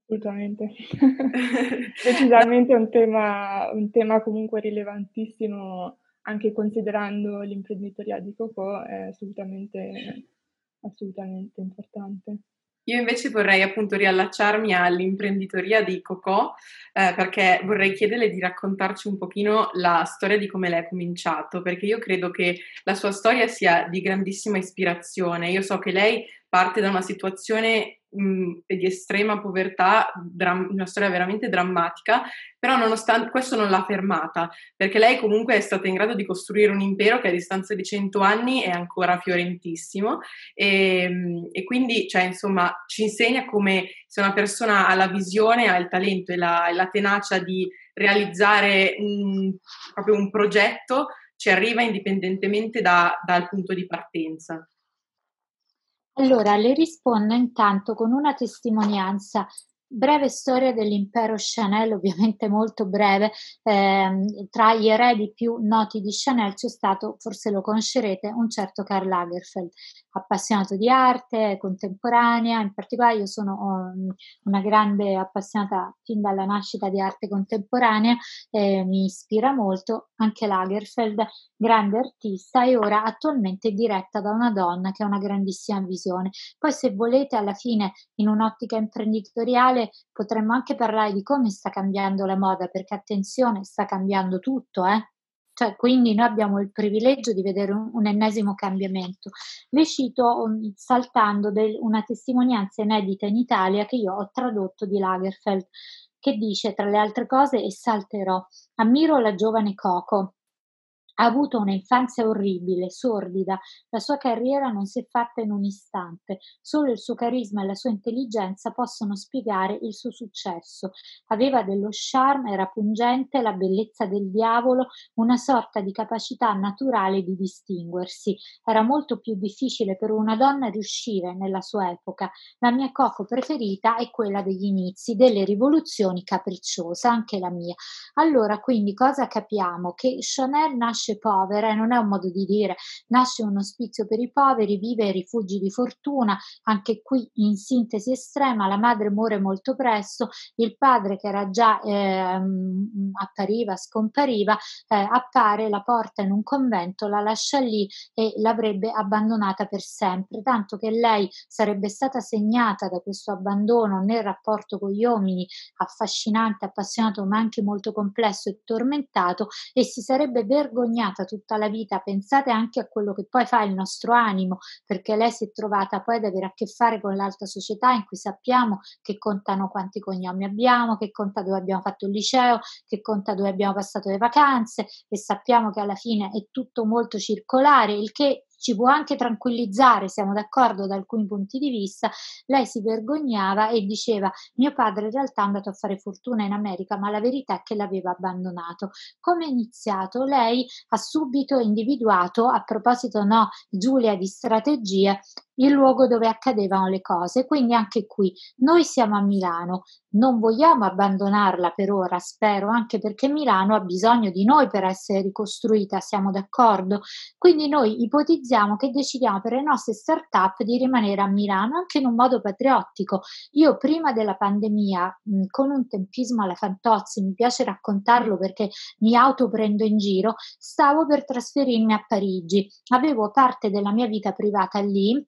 Assolutamente. Decisamente un tema, un tema comunque rilevantissimo, anche considerando l'imprenditoria di Coco, è assolutamente, assolutamente importante. Io invece vorrei appunto riallacciarmi all'imprenditoria di Cocò eh, perché vorrei chiederle di raccontarci un pochino la storia di come lei ha cominciato, perché io credo che la sua storia sia di grandissima ispirazione. Io so che lei parte da una situazione mh, di estrema povertà, dram- una storia veramente drammatica, però nonostante questo non l'ha fermata, perché lei comunque è stata in grado di costruire un impero che a distanza di 100 anni è ancora fiorentissimo e, e quindi, cioè, insomma, ci insegna come se una persona ha la visione, ha il talento e la, la tenacia di realizzare un, proprio un progetto, ci arriva indipendentemente da, dal punto di partenza. Allora le rispondo intanto con una testimonianza breve storia dell'impero Chanel, ovviamente molto breve, eh, tra gli eredi più noti di Chanel c'è stato, forse lo conoscerete, un certo Karl Lagerfeld, appassionato di arte contemporanea, in particolare io sono um, una grande appassionata fin dalla nascita di arte contemporanea, eh, mi ispira molto, anche Lagerfeld, grande artista e ora attualmente diretta da una donna che ha una grandissima visione. Poi se volete alla fine in un'ottica imprenditoriale potremmo anche parlare di come sta cambiando la moda, perché attenzione, sta cambiando tutto, eh? Cioè, quindi noi abbiamo il privilegio di vedere un, un ennesimo cambiamento. Le cito um, saltando del, una testimonianza inedita in Italia che io ho tradotto di Lagerfeld, che dice, tra le altre cose, e salterò, ammiro la giovane Coco, ha avuto un'infanzia orribile, sordida, la sua carriera non si è fatta in un istante, solo il suo carisma e la sua intelligenza possono spiegare il suo successo. Aveva dello charme, era pungente, la bellezza del diavolo, una sorta di capacità naturale di distinguersi. Era molto più difficile per una donna riuscire nella sua epoca. La mia Coco preferita è quella degli inizi, delle rivoluzioni capricciosa, anche la mia. Allora, quindi cosa capiamo? Che Chanel nasce nasce povera e non è un modo di dire, nasce un ospizio per i poveri, vive rifugi di fortuna, anche qui in sintesi estrema, la madre muore molto presto, il padre che era già eh, appariva, scompariva, eh, appare, la porta in un convento, la lascia lì e l'avrebbe abbandonata per sempre, tanto che lei sarebbe stata segnata da questo abbandono nel rapporto con gli uomini, affascinante, appassionato, ma anche molto complesso e tormentato, e si sarebbe vergognata impegnata tutta la vita, pensate anche a quello che poi fa il nostro animo, perché lei si è trovata poi ad avere a che fare con l'alta società in cui sappiamo che contano quanti cognomi abbiamo, che conta dove abbiamo fatto il liceo, che conta dove abbiamo passato le vacanze e sappiamo che alla fine è tutto molto circolare, il che ci può anche tranquillizzare, siamo d'accordo da alcuni punti di vista, lei si vergognava e diceva mio padre in realtà è andato a fare fortuna in America, ma la verità è che l'aveva abbandonato. Come è iniziato? Lei ha subito individuato, a proposito no, Giulia di strategie, il luogo dove accadevano le cose. Quindi anche qui noi siamo a Milano, non vogliamo abbandonarla per ora, spero, anche perché Milano ha bisogno di noi per essere ricostruita, siamo d'accordo. Quindi noi ipotizziamo che decidiamo per le nostre start-up di rimanere a Milano anche in un modo patriottico. Io prima della pandemia, con un tempismo alla Fantozzi, mi piace raccontarlo perché mi autoprendo in giro, stavo per trasferirmi a Parigi. Avevo parte della mia vita privata lì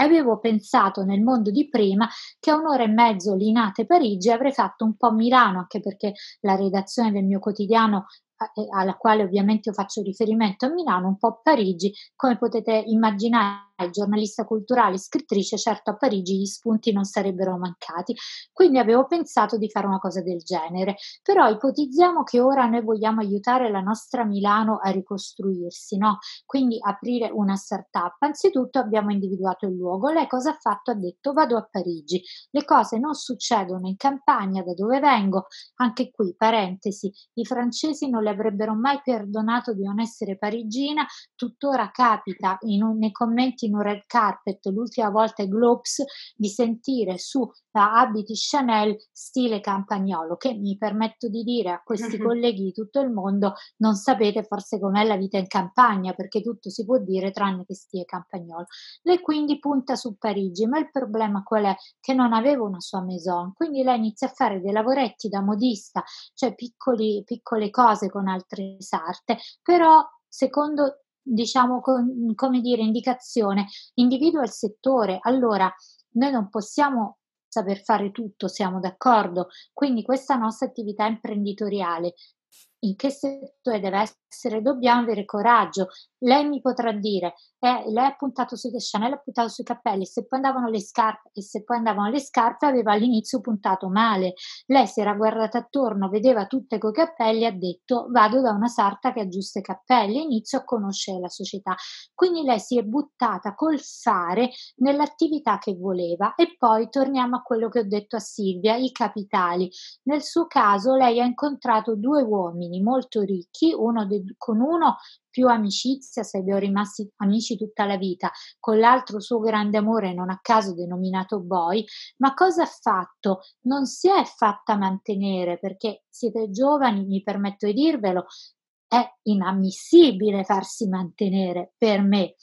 Avevo pensato nel mondo di prima che a un'ora e mezzo Linate Parigi avrei fatto un po' Milano, anche perché la redazione del mio quotidiano alla quale ovviamente io faccio riferimento a Milano, un po' Parigi, come potete immaginare giornalista culturale, scrittrice, certo a Parigi gli spunti non sarebbero mancati, quindi avevo pensato di fare una cosa del genere, però ipotizziamo che ora noi vogliamo aiutare la nostra Milano a ricostruirsi, no? Quindi aprire una startup. Anzitutto abbiamo individuato il luogo, lei cosa ha fatto? Ha detto vado a Parigi, le cose non succedono in campagna da dove vengo, anche qui parentesi, i francesi non le avrebbero mai perdonato di non essere parigina, tuttora capita un, nei commenti in un red carpet, l'ultima volta ai Globes, di sentire su abiti Chanel stile campagnolo, che mi permetto di dire a questi uh-huh. colleghi di tutto il mondo, non sapete forse com'è la vita in campagna, perché tutto si può dire tranne che stile campagnolo. Lei quindi punta su Parigi, ma il problema qual è? Che non aveva una sua maison, quindi lei inizia a fare dei lavoretti da modista, cioè piccoli, piccole cose con altre sarte, però secondo diciamo, con, come dire, indicazione, individua il settore. Allora, noi non possiamo saper fare tutto, siamo d'accordo. Quindi questa nostra attività imprenditoriale in che settore deve essere, dobbiamo avere coraggio. Lei mi potrà dire, eh, lei ha puntato sui Chanel, ha puntato sui cappelli, se poi andavano le scarpe e se poi andavano le scarpe aveva all'inizio puntato male. Lei si era guardata attorno, vedeva tutte coi cappelli ha detto vado da una sarta che aggiusta i cappelli, inizio a conoscere la società. Quindi lei si è buttata col fare nell'attività che voleva e poi torniamo a quello che ho detto a Silvia, i capitali. Nel suo caso lei ha incontrato due uomini uomini molto ricchi, uno de- con uno più amicizia, sarebbero rimasti amici tutta la vita, con l'altro suo grande amore, non a caso denominato Boy, ma cosa ha fatto? Non si è fatta mantenere perché siete giovani, mi permetto di dirvelo, è inammissibile farsi mantenere per me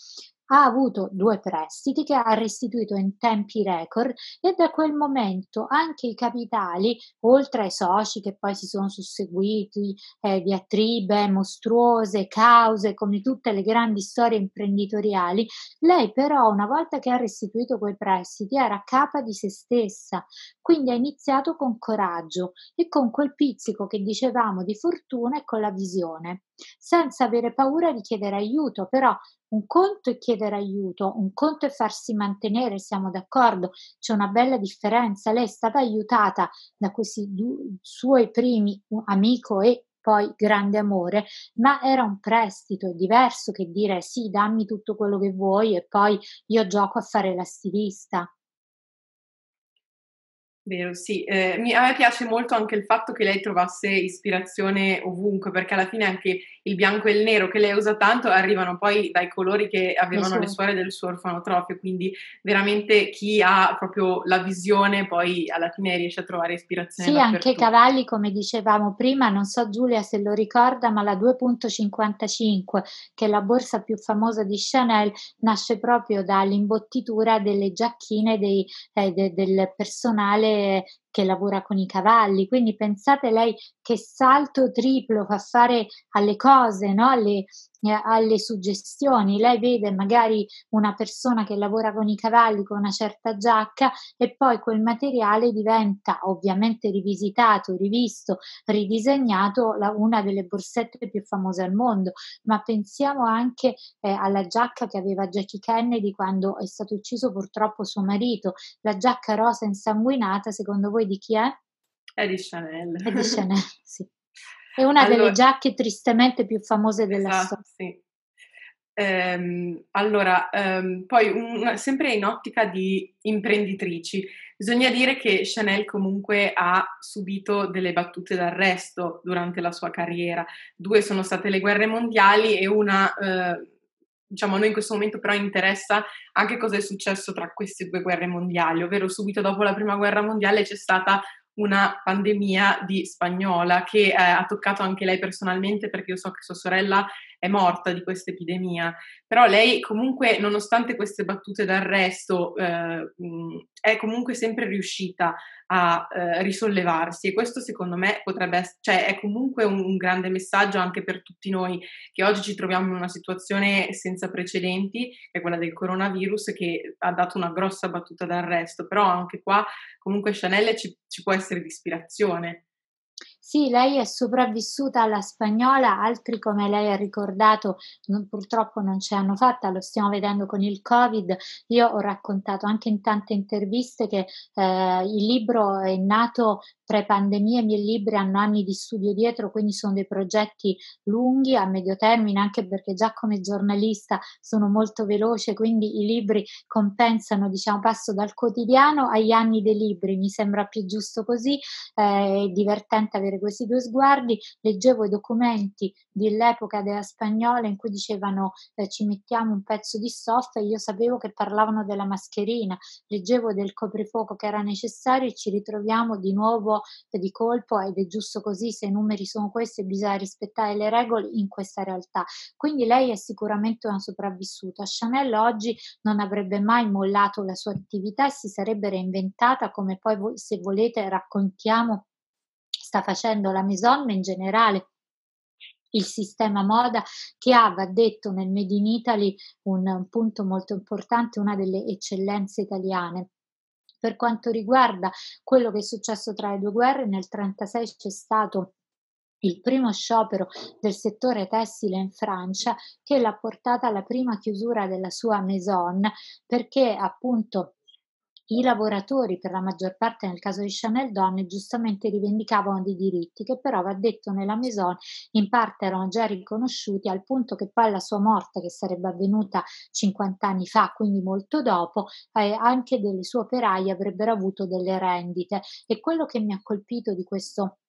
ha avuto due prestiti che ha restituito in tempi record e da quel momento anche i capitali, oltre ai soci che poi si sono susseguiti, eh, diatribe mostruose, cause, come tutte le grandi storie imprenditoriali, lei però una volta che ha restituito quei prestiti era capa di se stessa, quindi ha iniziato con coraggio e con quel pizzico che dicevamo di fortuna e con la visione senza avere paura di chiedere aiuto, però un conto è chiedere aiuto, un conto è farsi mantenere, siamo d'accordo, c'è una bella differenza. Lei è stata aiutata da questi due, suoi primi amico e poi grande amore, ma era un prestito, è diverso che dire sì, dammi tutto quello che vuoi e poi io gioco a fare la stilista. Vero, sì. Eh, mi, a me piace molto anche il fatto che lei trovasse ispirazione ovunque, perché alla fine anche il bianco e il nero che lei usa tanto arrivano poi dai colori che avevano le, le suore del suo orfanotrofio, quindi veramente chi ha proprio la visione poi alla fine riesce a trovare ispirazione. Sì, anche i cavalli, come dicevamo prima, non so Giulia se lo ricorda, ma la 2.55, che è la borsa più famosa di Chanel, nasce proprio dall'imbottitura delle giacchine dei, eh, de, del personale äh, che lavora con i cavalli, quindi pensate lei che salto triplo fa fare alle cose, no? alle, eh, alle suggestioni. Lei vede magari una persona che lavora con i cavalli con una certa giacca e poi quel materiale diventa ovviamente rivisitato, rivisto, ridisegnato la, una delle borsette più famose al mondo. Ma pensiamo anche eh, alla giacca che aveva Jackie Kennedy quando è stato ucciso purtroppo suo marito, la giacca rosa insanguinata, secondo voi di chi è? È di Chanel. È di Chanel, sì. È una allora, delle giacche tristemente più famose della esatto, storia. Sì. Ehm, allora, ehm, poi un, sempre in ottica di imprenditrici, bisogna dire che Chanel comunque ha subito delle battute d'arresto durante la sua carriera. Due sono state le guerre mondiali e una, eh, diciamo, a noi in questo momento però interessa anche cosa è successo tra queste due guerre mondiali, ovvero subito dopo la prima guerra mondiale c'è stata una pandemia di spagnola che eh, ha toccato anche lei personalmente perché io so che sua sorella è morta di questa epidemia, però lei comunque nonostante queste battute d'arresto eh, è comunque sempre riuscita a eh, risollevarsi. E questo secondo me potrebbe essere, cioè è comunque un, un, grande messaggio anche per tutti noi che oggi ci troviamo in una situazione senza precedenti, che è quella del coronavirus che ha dato una grossa battuta d'arresto, però anche qua comunque Chanel ci, ci può essere di ispirazione. Sì, lei è sopravvissuta alla spagnola, altri come lei ha ricordato non, purtroppo non ce l'hanno fatta, lo stiamo vedendo con il Covid. Io ho raccontato anche in tante interviste che eh, il libro è nato pre-pandemia, i miei libri hanno anni di studio dietro, quindi sono dei progetti lunghi a medio termine, anche perché già come giornalista sono molto veloce, quindi i libri compensano, diciamo, passo dal quotidiano agli anni dei libri, mi sembra più giusto così, eh, è divertente avere questi due sguardi. Leggevo i documenti dell'epoca della spagnola in cui dicevano eh, ci mettiamo un pezzo di stoffa e io sapevo che parlavano della mascherina, leggevo del coprifuoco che era necessario e ci ritroviamo di nuovo di colpo ed è giusto così, se i numeri sono questi bisogna rispettare le regole in questa realtà. Quindi lei è sicuramente una sopravvissuta. Chanel oggi non avrebbe mai mollato la sua attività e si sarebbe reinventata come poi se volete raccontiamo sta facendo la Maison, ma in generale il sistema moda che ha, va detto, nel Made in Italy un, un punto molto importante, una delle eccellenze italiane. Per quanto riguarda quello che è successo tra le due guerre, nel 1936 c'è stato il primo sciopero del settore tessile in Francia che l'ha portata alla prima chiusura della sua maison perché appunto i lavoratori, per la maggior parte nel caso di Chanel donne, giustamente rivendicavano dei diritti che però, va detto nella Maison, in parte erano già riconosciuti al punto che poi alla sua morte, che sarebbe avvenuta 50 anni fa, quindi molto dopo, eh, anche delle sue operaie avrebbero avuto delle rendite. E quello che mi ha colpito di questo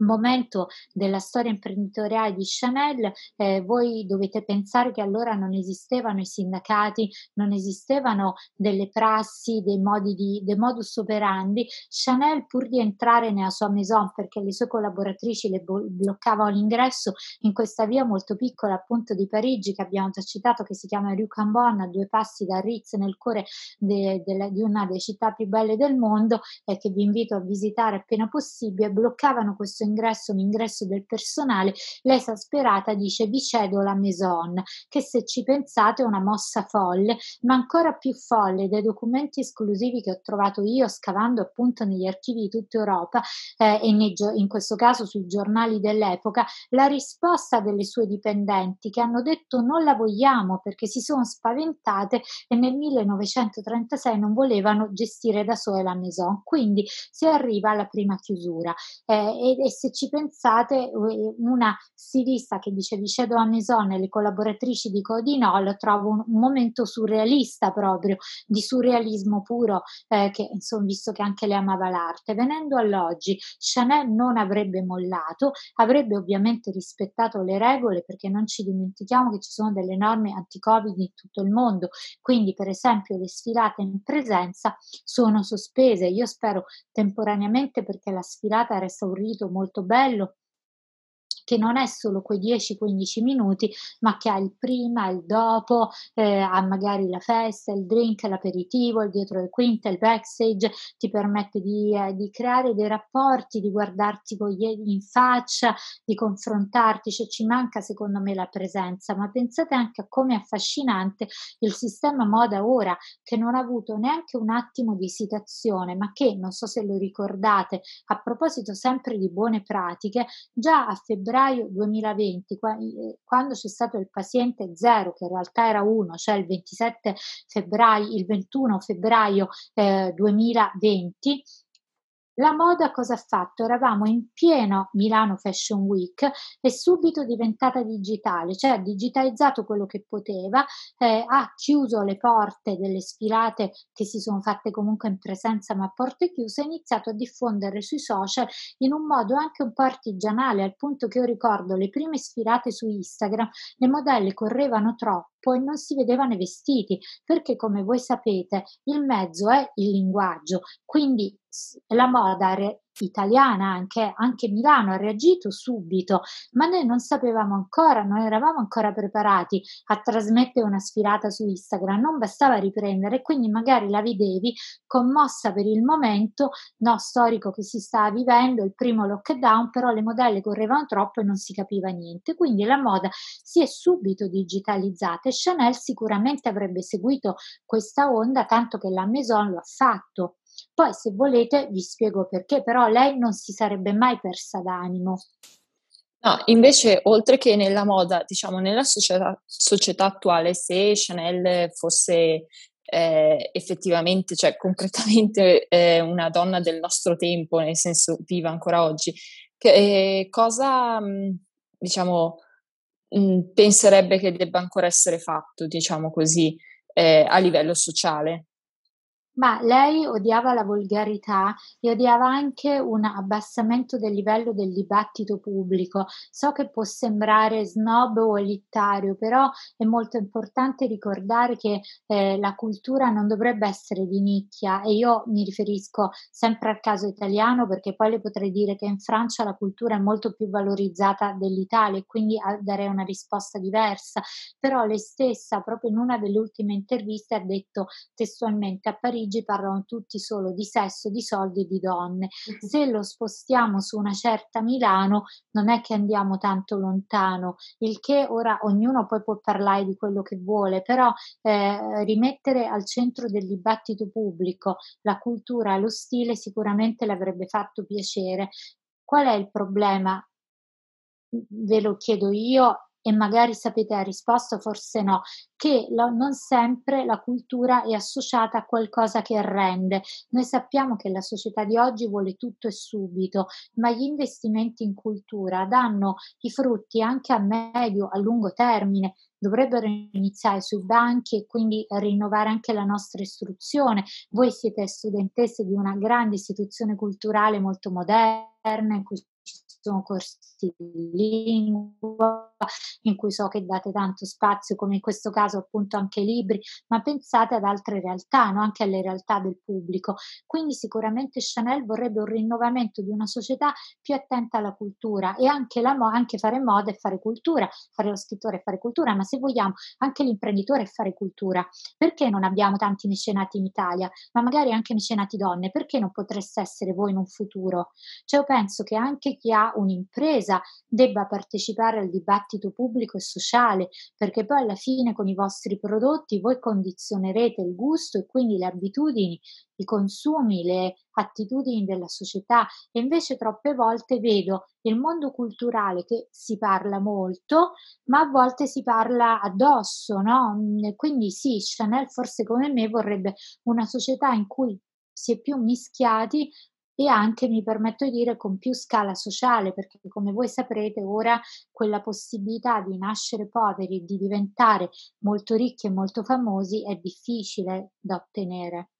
momento della storia imprenditoriale di Chanel, eh, voi dovete pensare che allora non esistevano i sindacati, non esistevano delle prassi, dei modi di, dei modus operandi. Chanel, pur di entrare nella sua maison, perché le sue collaboratrici le bo- bloccavano l'ingresso in questa via molto piccola, appunto di Parigi, che abbiamo già citato, che si chiama Rue Cambon, a due passi da Ritz, nel cuore de- de- di una delle città più belle del mondo, e che vi invito a visitare appena possibile, bloccavano questo ingresso ingresso, l'ingresso del personale, l'esasperata dice vi cedo la maison, che se ci pensate è una mossa folle, ma ancora più folle dai documenti esclusivi che ho trovato io scavando appunto negli archivi di tutta Europa eh, e nei, in questo caso sui giornali dell'epoca, la risposta delle sue dipendenti che hanno detto non la vogliamo perché si sono spaventate e nel 1936 non volevano gestire da sole la maison. Quindi si arriva alla prima chiusura eh, e, e se ci pensate, una stilista che dice Vicedo a Maison e le collaboratrici di Codinol trovo un, un, momento surrealista proprio, di surrealismo puro, eh, che insomma, visto che anche lei amava l'arte. Venendo all'oggi, Chanel non avrebbe mollato, avrebbe ovviamente rispettato le regole perché non ci dimentichiamo che ci sono delle norme anti-Covid in tutto il mondo, quindi per esempio le sfilate in presenza sono sospese. Io spero temporaneamente perché la sfilata resta un rito molto bello che non è solo quei 10-15 minuti, ma che ha il prima, il dopo, eh, ha magari la festa, il drink, l'aperitivo, il dietro le quinte, il backstage, ti permette di, eh, di creare dei rapporti, di guardarti in faccia, di confrontarti, cioè ci manca secondo me la presenza, ma pensate anche a come è affascinante il sistema moda ora, che non ha avuto neanche un attimo di esitazione, ma che, non so se lo ricordate, a proposito sempre di buone pratiche, già a febbraio febbraio 2020, eh, quando c'è stato il paziente zero, che in realtà era uno, cioè il 27 febbraio, il 21 febbraio eh, 2020, la moda cosa ha fatto? Eravamo in pieno Milano Fashion Week e subito diventata digitale, cioè ha digitalizzato quello che poteva, eh, ha chiuso le porte delle sfilate che si sono fatte comunque in presenza ma a porte chiuse, ha iniziato a diffondere sui social in un modo anche un po' artigianale, al punto che io ricordo le prime sfilate su Instagram, le modelle correvano troppo e non si vedevano i vestiti, perché come voi sapete il mezzo è il linguaggio, quindi la moda italiana, anche, anche Milano ha reagito subito, ma noi non sapevamo ancora, non eravamo ancora preparati a trasmettere una sfilata su Instagram, non bastava riprendere, quindi magari la vedevi commossa per il momento no, storico che si stava vivendo, il primo lockdown, però le modelle correvano troppo e non si capiva niente, quindi la moda si è subito digitalizzata e Chanel sicuramente avrebbe seguito questa onda, tanto che la Maison lo ha fatto poi se volete vi spiego perché, però lei non si sarebbe mai persa d'animo. No, invece, oltre che nella moda, diciamo, nella società, società attuale, se Chanel fosse eh, effettivamente, cioè concretamente eh, una donna del nostro tempo, nel senso viva ancora oggi, che, eh, cosa, mm, diciamo, mh, mm, penserebbe che debba ancora essere fatto, diciamo così, eh, a livello sociale? Ma lei odiava la volgarità e odiava anche un abbassamento del livello del dibattito pubblico. So che può sembrare snob o elitario, però è molto importante ricordare che eh, la cultura non dovrebbe essere di nicchia e io mi riferisco sempre al caso italiano perché poi le potrei dire che in Francia la cultura è molto più valorizzata dell'Italia e quindi darei una risposta diversa. Però lei stessa, proprio in una delle ultime interviste, ha detto testualmente a Parigi Parigi parlano tutti solo di sesso, di soldi e di donne. Se lo spostiamo su una certa Milano, non è che andiamo tanto lontano, il che ora ognuno poi può parlare di quello che vuole, però eh, rimettere al centro del dibattito pubblico la cultura, lo stile sicuramente le avrebbe fatto piacere. Qual è il problema? Ve lo chiedo io e magari sapete la risposta, forse no, che lo, non sempre la cultura è associata a qualcosa che rende. Noi sappiamo che la società di oggi vuole tutto e subito, ma gli investimenti in cultura danno i frutti anche a medio, a lungo termine. Dovrebbero iniziare sui banchi e quindi rinnovare anche la nostra istruzione. Voi siete studentesse di una grande istituzione culturale molto moderna in cui sono corsi di lingua in cui so che date tanto spazio, come in questo caso appunto anche libri, ma pensate ad altre realtà, no? anche alle realtà del pubblico. Quindi sicuramente Chanel vorrebbe un rinnovamento di una società più attenta alla cultura e anche, la, anche fare moda e fare cultura, fare lo scrittore e fare cultura, ma se vogliamo anche l'imprenditore e fare cultura. Perché non abbiamo tanti mecenati in Italia, ma magari anche mecenati donne? Perché non potreste essere voi in un futuro? Cioè io penso che anche chi ha un'impresa debba partecipare al dibattito pubblico e sociale, perché poi alla fine con i vostri prodotti voi condizionerete il gusto e quindi le abitudini, i consumi, le attitudini della società e invece troppe volte vedo il mondo culturale che si parla molto, ma a volte si parla addosso, no? Quindi sì, Chanel forse come me vorrebbe una società in cui si è più mischiati e anche, mi permetto di dire, con più scala sociale, perché come voi saprete ora quella possibilità di nascere poveri, di diventare molto ricchi e molto famosi è difficile da ottenere.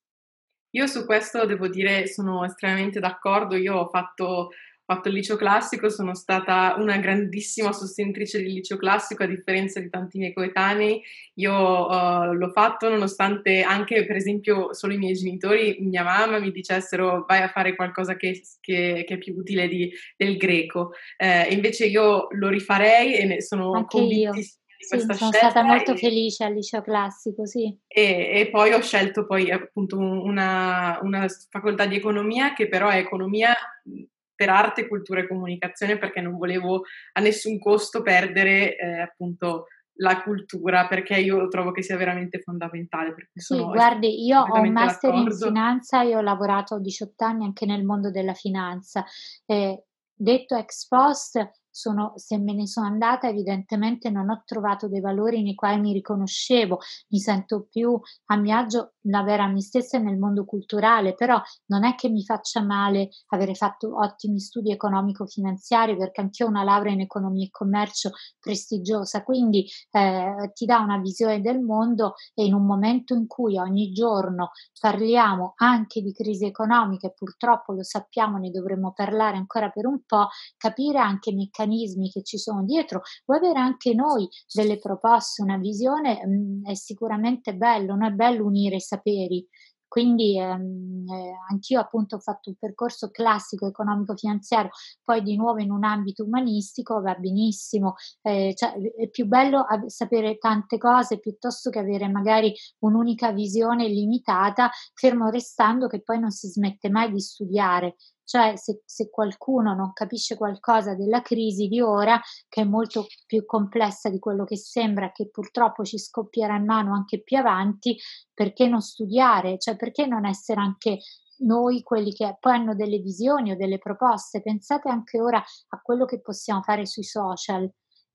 Io su questo devo dire sono estremamente d'accordo, io ho fatto fatto il liceo classico, sono stata una grandissima sostenitrice del liceo classico, a differenza di tanti miei coetanei. Io uh, l'ho fatto nonostante anche, per esempio, solo i miei genitori, mia mamma mi dicessero vai a fare qualcosa che, che, che è più utile di, del greco. Eh, invece io lo rifarei e ne sono anche convintissima. Sì, sono stata molto e, felice al liceo classico, sì. E, e, poi ho scelto poi appunto una, una facoltà di economia che però è economia per arte, cultura e comunicazione perché non volevo a nessun costo perdere eh, appunto la cultura perché io trovo che sia veramente fondamentale. sì, guardi, io ho un master d'accordo. in finanza e ho lavorato 18 anni anche nel mondo della finanza. Eh, detto ex post, sono, se me ne sono andata evidentemente non ho trovato dei valori nei quali mi riconoscevo, mi sento più a mio agio avere a me stessa nel mondo culturale, però non è che mi faccia male avere fatto ottimi studi economico-finanziari perché anch'io ho una laurea in economia e commercio prestigiosa, quindi eh, ti dà una visione del mondo e in un momento in cui ogni giorno parliamo anche di crisi economica e purtroppo lo sappiamo, ne dovremmo parlare ancora per un po', capire anche i meccanismi che ci sono dietro, vuoi avere anche noi delle proposte, una visione, mh, mm, è sicuramente bello, non è bello unire i saperi. Quindi ehm, eh, anch'io appunto ho fatto un percorso classico economico-finanziario, poi di nuovo in un ambito umanistico va benissimo, eh, cioè, è più bello sapere tante cose piuttosto che avere magari un'unica visione limitata, fermo restando che poi non si smette mai di studiare. Cioè, se, se, qualcuno non capisce qualcosa della crisi di ora, che è molto più complessa di quello che sembra, che purtroppo ci scoppierà in mano anche più avanti, perché non studiare? Cioè, perché non essere anche noi quelli che poi hanno delle visioni o delle proposte? Pensate anche ora a quello che possiamo fare sui social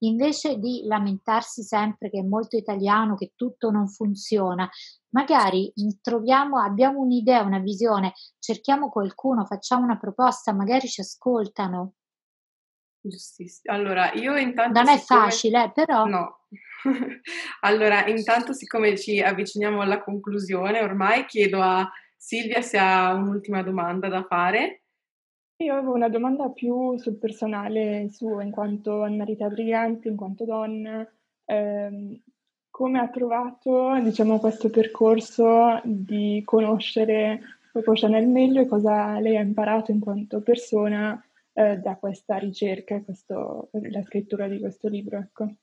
invece di lamentarsi sempre che è molto italiano, che tutto non funziona, magari troviamo, abbiamo un'idea, una visione, cerchiamo qualcuno, facciamo una proposta, magari ci ascoltano. Giustissimo. Allora, io intanto... Non è facile, eh, però... No. allora, intanto siccome ci avviciniamo alla conclusione, ormai chiedo a Silvia se ha un'ultima domanda da fare. Io avevo una domanda più sul personale suo, in quanto Annarita Brigante, in quanto donna, ehm, come ha trovato, diciamo, questo percorso di conoscere Coco Chanel meglio e cosa lei ha imparato in quanto persona eh, da questa ricerca, questo, la scrittura di questo libro, ecco.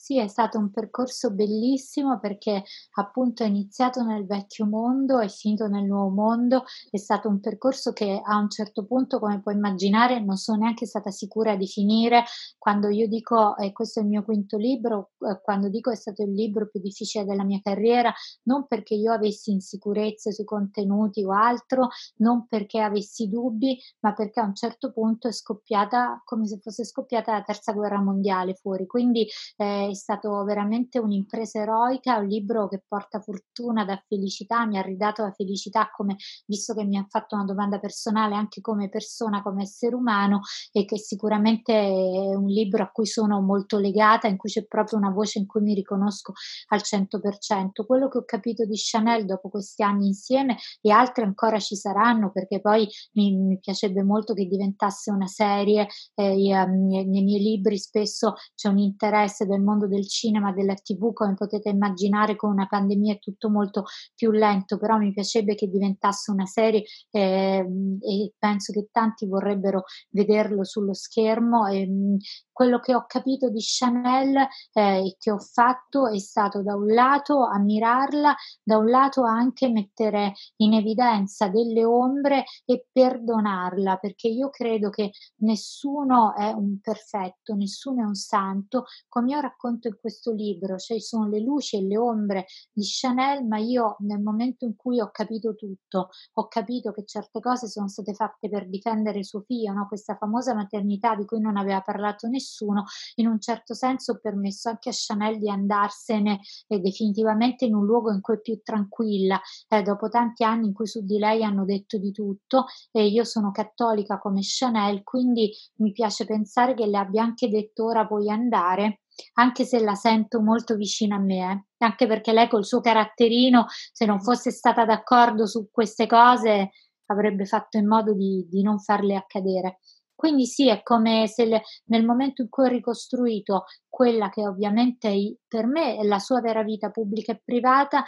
Sì, è stato un percorso bellissimo perché appunto è iniziato nel vecchio mondo e finito nel nuovo mondo. È stato un percorso che a un certo punto, come puoi immaginare, non sono neanche stata sicura di finire. Quando io dico, e eh, questo è il mio quinto libro, eh, quando dico è stato il libro più difficile della mia carriera, non perché io avessi insicurezze sui contenuti o altro, non perché avessi dubbi, ma perché a un certo punto è scoppiata come se fosse scoppiata la terza guerra mondiale fuori. Quindi eh, è stato veramente un'impresa eroica, un libro che porta fortuna da felicità, mi ha ridato la felicità come, visto che mi ha fatto una domanda personale anche come persona, come essere umano e che sicuramente è un libro a cui sono molto legata, in cui c'è proprio una voce in cui mi riconosco al 100%. Quello che ho capito di Chanel dopo questi anni insieme e altri ancora ci saranno perché poi mi, mi piacerebbe molto che diventasse una serie, eh, nei miei libri spesso c'è un interesse del mondo mondo del cinema, della tv, come potete immaginare con una pandemia è tutto molto più lento, però mi piacerebbe che diventasse una serie eh, e penso che tanti vorrebbero vederlo sullo schermo. E, ehm, quello che ho capito di Chanel eh, e che ho fatto è stato da un lato ammirarla, da un lato anche mettere in evidenza delle ombre e perdonarla, perché io credo che nessuno è un perfetto, nessuno è un santo. Come ho raccontato racconto in questo libro, cioè sono le luci e le ombre di Chanel, ma io nel momento in cui ho capito tutto, ho capito che certe cose sono state fatte per difendere suo figlio, no? questa famosa maternità di cui non aveva parlato nessuno, in un certo senso ho permesso anche a Chanel di andarsene eh, definitivamente in un luogo in cui è più tranquilla, eh, dopo tanti anni in cui su di lei hanno detto di tutto e io sono cattolica come Chanel, quindi mi piace pensare che le abbia anche detto ora puoi andare anche se la sento molto vicina a me, eh. anche perché lei col suo caratterino, se non fosse stata d'accordo su queste cose, avrebbe fatto in modo di, di non farle accadere. Quindi sì, è come se le, nel momento in cui ho ricostruito quella che ovviamente per me è la sua vera vita pubblica e privata,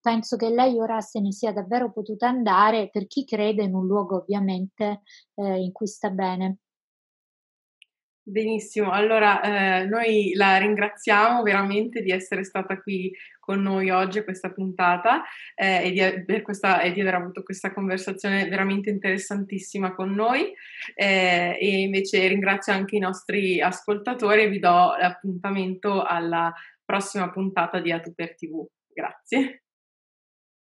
penso che lei ora se ne sia davvero potuta andare per chi crede in un luogo ovviamente eh, in cui sta bene. Benissimo, allora eh, noi la ringraziamo veramente di essere stata qui con noi oggi a questa puntata eh, e, di, questa, e, di, aver avuto questa conversazione veramente interessantissima con noi eh, e invece ringrazio anche i nostri ascoltatori e vi do l'appuntamento alla prossima puntata di Atu per TV. Grazie.